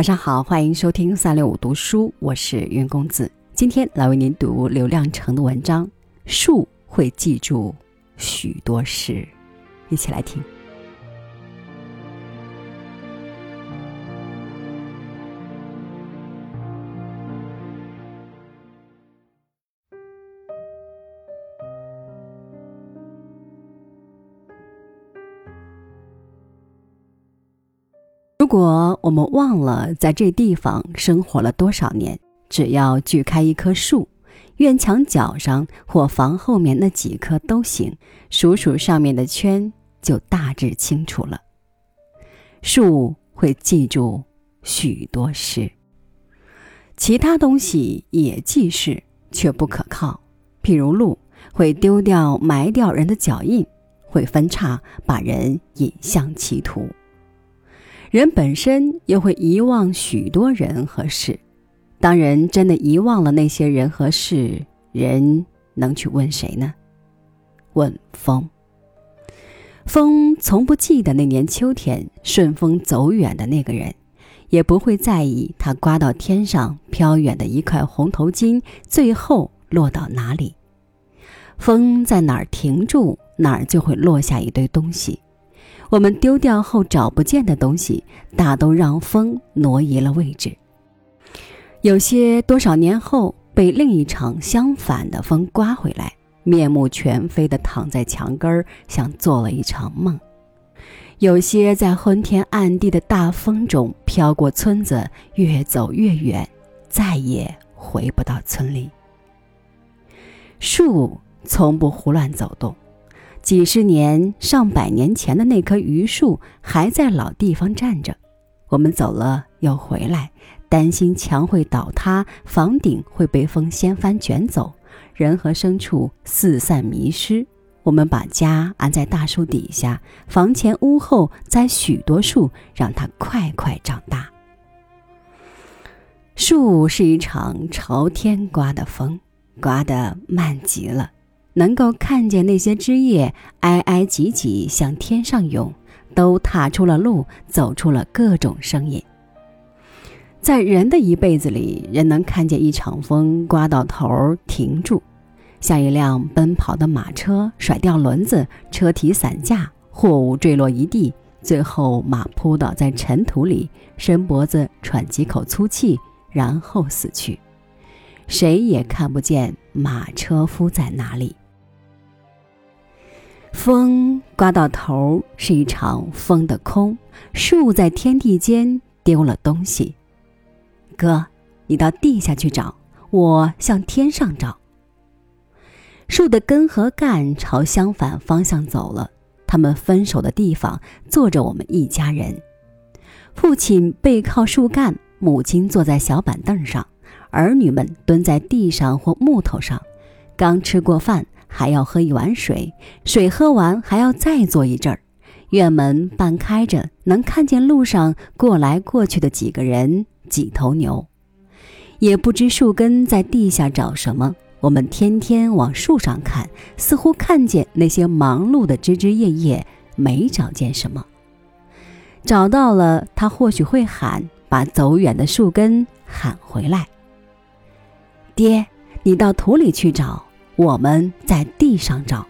晚上好，欢迎收听三六五读书，我是云公子。今天来为您读刘亮程的文章《树会记住许多事》，一起来听。果我们忘了在这地方生活了多少年，只要锯开一棵树，院墙角上或房后面那几棵都行，数数上面的圈，就大致清楚了。树会记住许多事，其他东西也记事，却不可靠。譬如路会丢掉、埋掉人的脚印，会分叉，把人引向歧途。人本身又会遗忘许多人和事。当人真的遗忘了那些人和事，人能去问谁呢？问风。风从不记得那年秋天顺风走远的那个人，也不会在意他刮到天上飘远的一块红头巾最后落到哪里。风在哪儿停住，哪儿就会落下一堆东西。我们丢掉后找不见的东西，大都让风挪移了位置。有些多少年后被另一场相反的风刮回来，面目全非地躺在墙根儿，像做了一场梦。有些在昏天暗地的大风中飘过村子，越走越远，再也回不到村里。树从不胡乱走动。几十年、上百年前的那棵榆树还在老地方站着，我们走了又回来，担心墙会倒塌，房顶会被风掀翻卷走，人和牲畜四散迷失。我们把家安在大树底下，房前屋后栽许多树，让它快快长大。树是一场朝天刮的风，刮得慢极了。能够看见那些枝叶挨挨挤挤向天上涌，都踏出了路，走出了各种声音。在人的一辈子里，人能看见一场风刮到头停住，像一辆奔跑的马车甩掉轮子，车体散架，货物坠落一地，最后马扑倒在尘土里，伸脖子喘几口粗气，然后死去，谁也看不见马车夫在哪里。风刮到头是一场风的空，树在天地间丢了东西。哥，你到地下去找，我向天上找。树的根和干朝相反方向走了，他们分手的地方坐着我们一家人。父亲背靠树干，母亲坐在小板凳上，儿女们蹲在地上或木头上，刚吃过饭。还要喝一碗水，水喝完还要再坐一阵儿。院门半开着，能看见路上过来过去的几个人、几头牛。也不知树根在地下找什么，我们天天往树上看，似乎看见那些忙碌的枝枝叶叶，没找见什么。找到了，他或许会喊，把走远的树根喊回来。爹，你到土里去找。我们在地上找。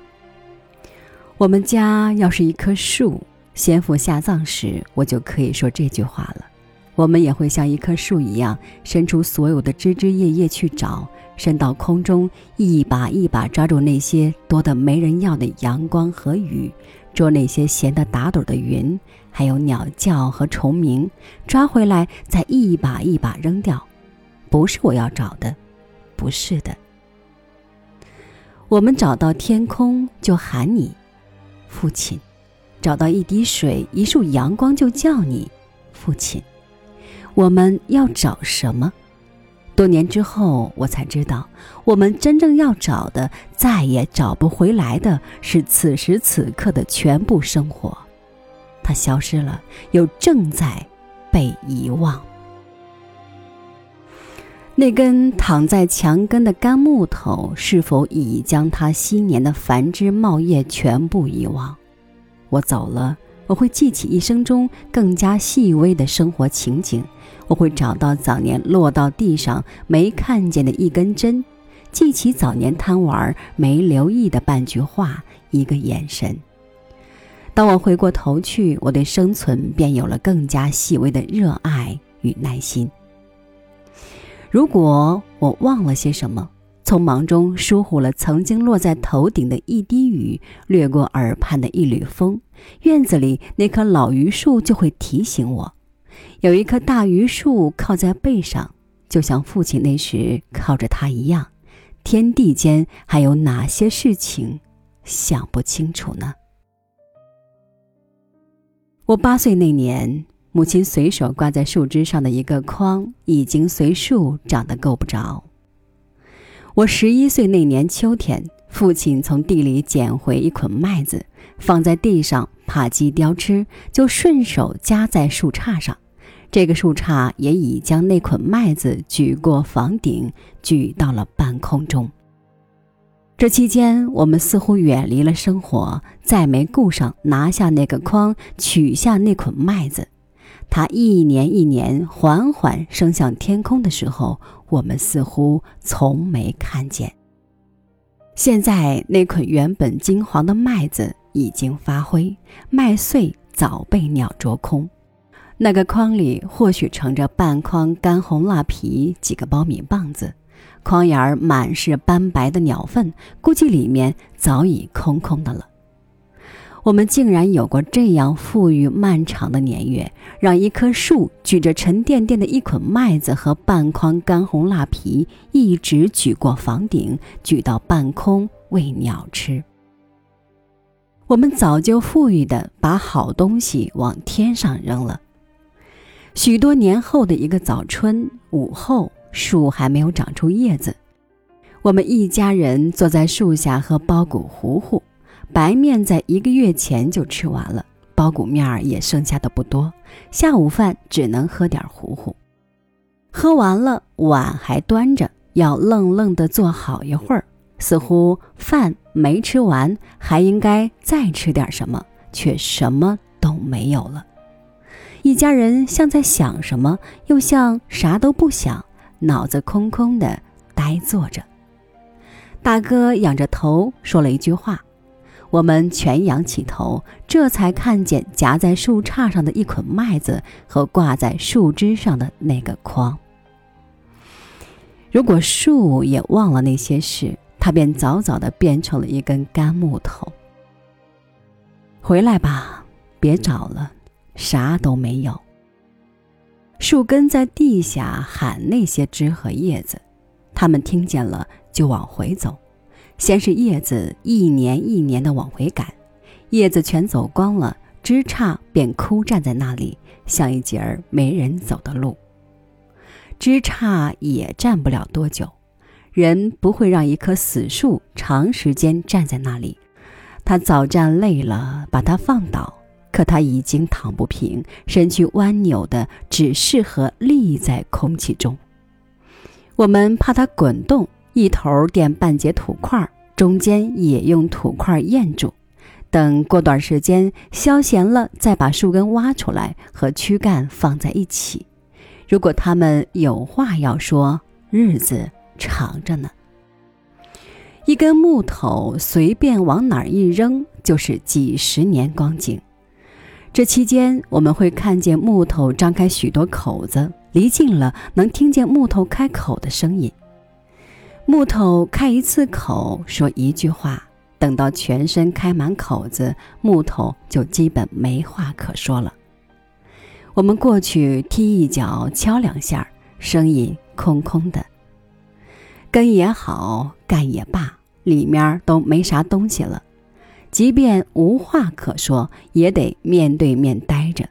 我们家要是一棵树，先父下葬时，我就可以说这句话了。我们也会像一棵树一样，伸出所有的枝枝叶叶去找，伸到空中，一把一把抓住那些多得没人要的阳光和雨，捉那些闲得打盹的云，还有鸟叫和虫鸣，抓回来再一把一把扔掉。不是我要找的，不是的。我们找到天空就喊你，父亲；找到一滴水、一束阳光就叫你，父亲。我们要找什么？多年之后，我才知道，我们真正要找的，再也找不回来的是此时此刻的全部生活。它消失了，又正在被遗忘。那根躺在墙根的干木头，是否已将它昔年的繁枝茂叶全部遗忘？我走了，我会记起一生中更加细微的生活情景，我会找到早年落到地上没看见的一根针，记起早年贪玩没留意的半句话、一个眼神。当我回过头去，我对生存便有了更加细微的热爱与耐心。如果我忘了些什么，匆忙中疏忽了曾经落在头顶的一滴雨，掠过耳畔的一缕风，院子里那棵老榆树就会提醒我，有一棵大榆树靠在背上，就像父亲那时靠着它一样。天地间还有哪些事情想不清楚呢？我八岁那年，母亲随手挂在树枝上的一个筐，已经随树长得够不着。我十一岁那年秋天，父亲从地里捡回一捆麦子，放在地上，怕鸡叼吃，就顺手夹在树杈上。这个树杈也已将那捆麦子举过房顶，举到了半空中。这期间，我们似乎远离了生活，再没顾上拿下那个筐，取下那捆麦子。它一年一年缓缓升向天空的时候，我们似乎从没看见。现在，那捆原本金黄的麦子已经发灰，麦穗早被鸟啄空。那个筐里或许盛着半筐干红蜡皮，几个苞米棒子。筐眼儿满是斑白的鸟粪，估计里面早已空空的了。我们竟然有过这样富裕漫长的年月，让一棵树举着沉甸甸的一捆麦子和半筐干红蜡皮，一直举过房顶，举到半空喂鸟吃。我们早就富裕的把好东西往天上扔了。许多年后的一个早春午后。树还没有长出叶子，我们一家人坐在树下喝包谷糊糊，白面在一个月前就吃完了，包谷面儿也剩下的不多，下午饭只能喝点糊糊。喝完了，碗还端着，要愣愣的坐好一会儿，似乎饭没吃完，还应该再吃点什么，却什么都没有了。一家人像在想什么，又像啥都不想。脑子空空的呆坐着，大哥仰着头说了一句话，我们全仰起头，这才看见夹在树杈上的一捆麦子和挂在树枝上的那个筐。如果树也忘了那些事，它便早早的变成了一根干木头。回来吧，别找了，啥都没有。树根在地下喊那些枝和叶子，他们听见了就往回走。先是叶子一年一年的往回赶，叶子全走光了，枝杈便枯站在那里，像一截儿没人走的路。枝杈也站不了多久，人不会让一棵死树长时间站在那里，它早站累了，把它放倒。可它已经躺不平，身躯弯扭的，只适合立在空气中。我们怕它滚动，一头垫半截土块，中间也用土块垫住。等过段时间消闲了，再把树根挖出来和躯干放在一起。如果他们有话要说，日子长着呢。一根木头随便往哪儿一扔，就是几十年光景。这期间，我们会看见木头张开许多口子，离近了能听见木头开口的声音。木头开一次口，说一句话，等到全身开满口子，木头就基本没话可说了。我们过去踢一脚，敲两下，声音空空的。根也好，干也罢，里面都没啥东西了。即便无话可说，也得面对面呆着。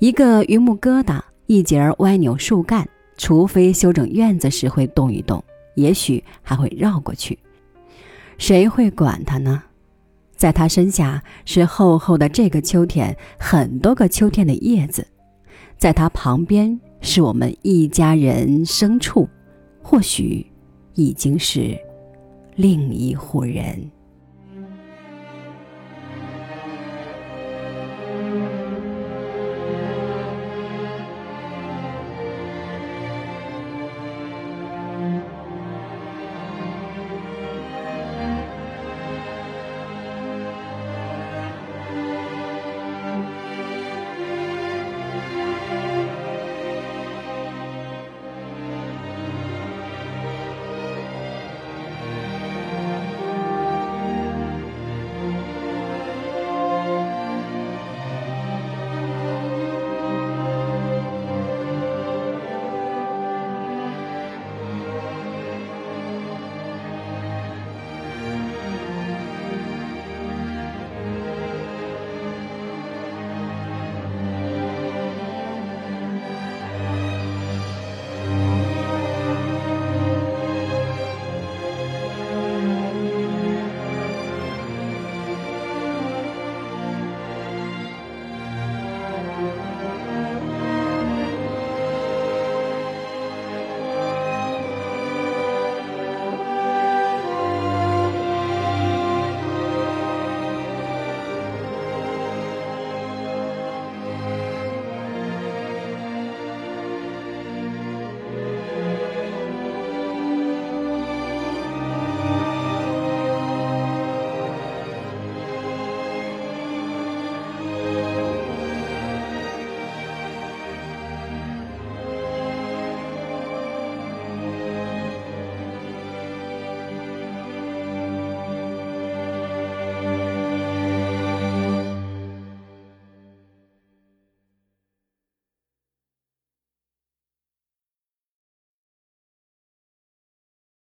一个榆木疙瘩，一截歪扭树干，除非修整院子时会动一动，也许还会绕过去。谁会管他呢？在他身下是厚厚的这个秋天很多个秋天的叶子，在他旁边是我们一家人牲畜，或许已经是另一户人。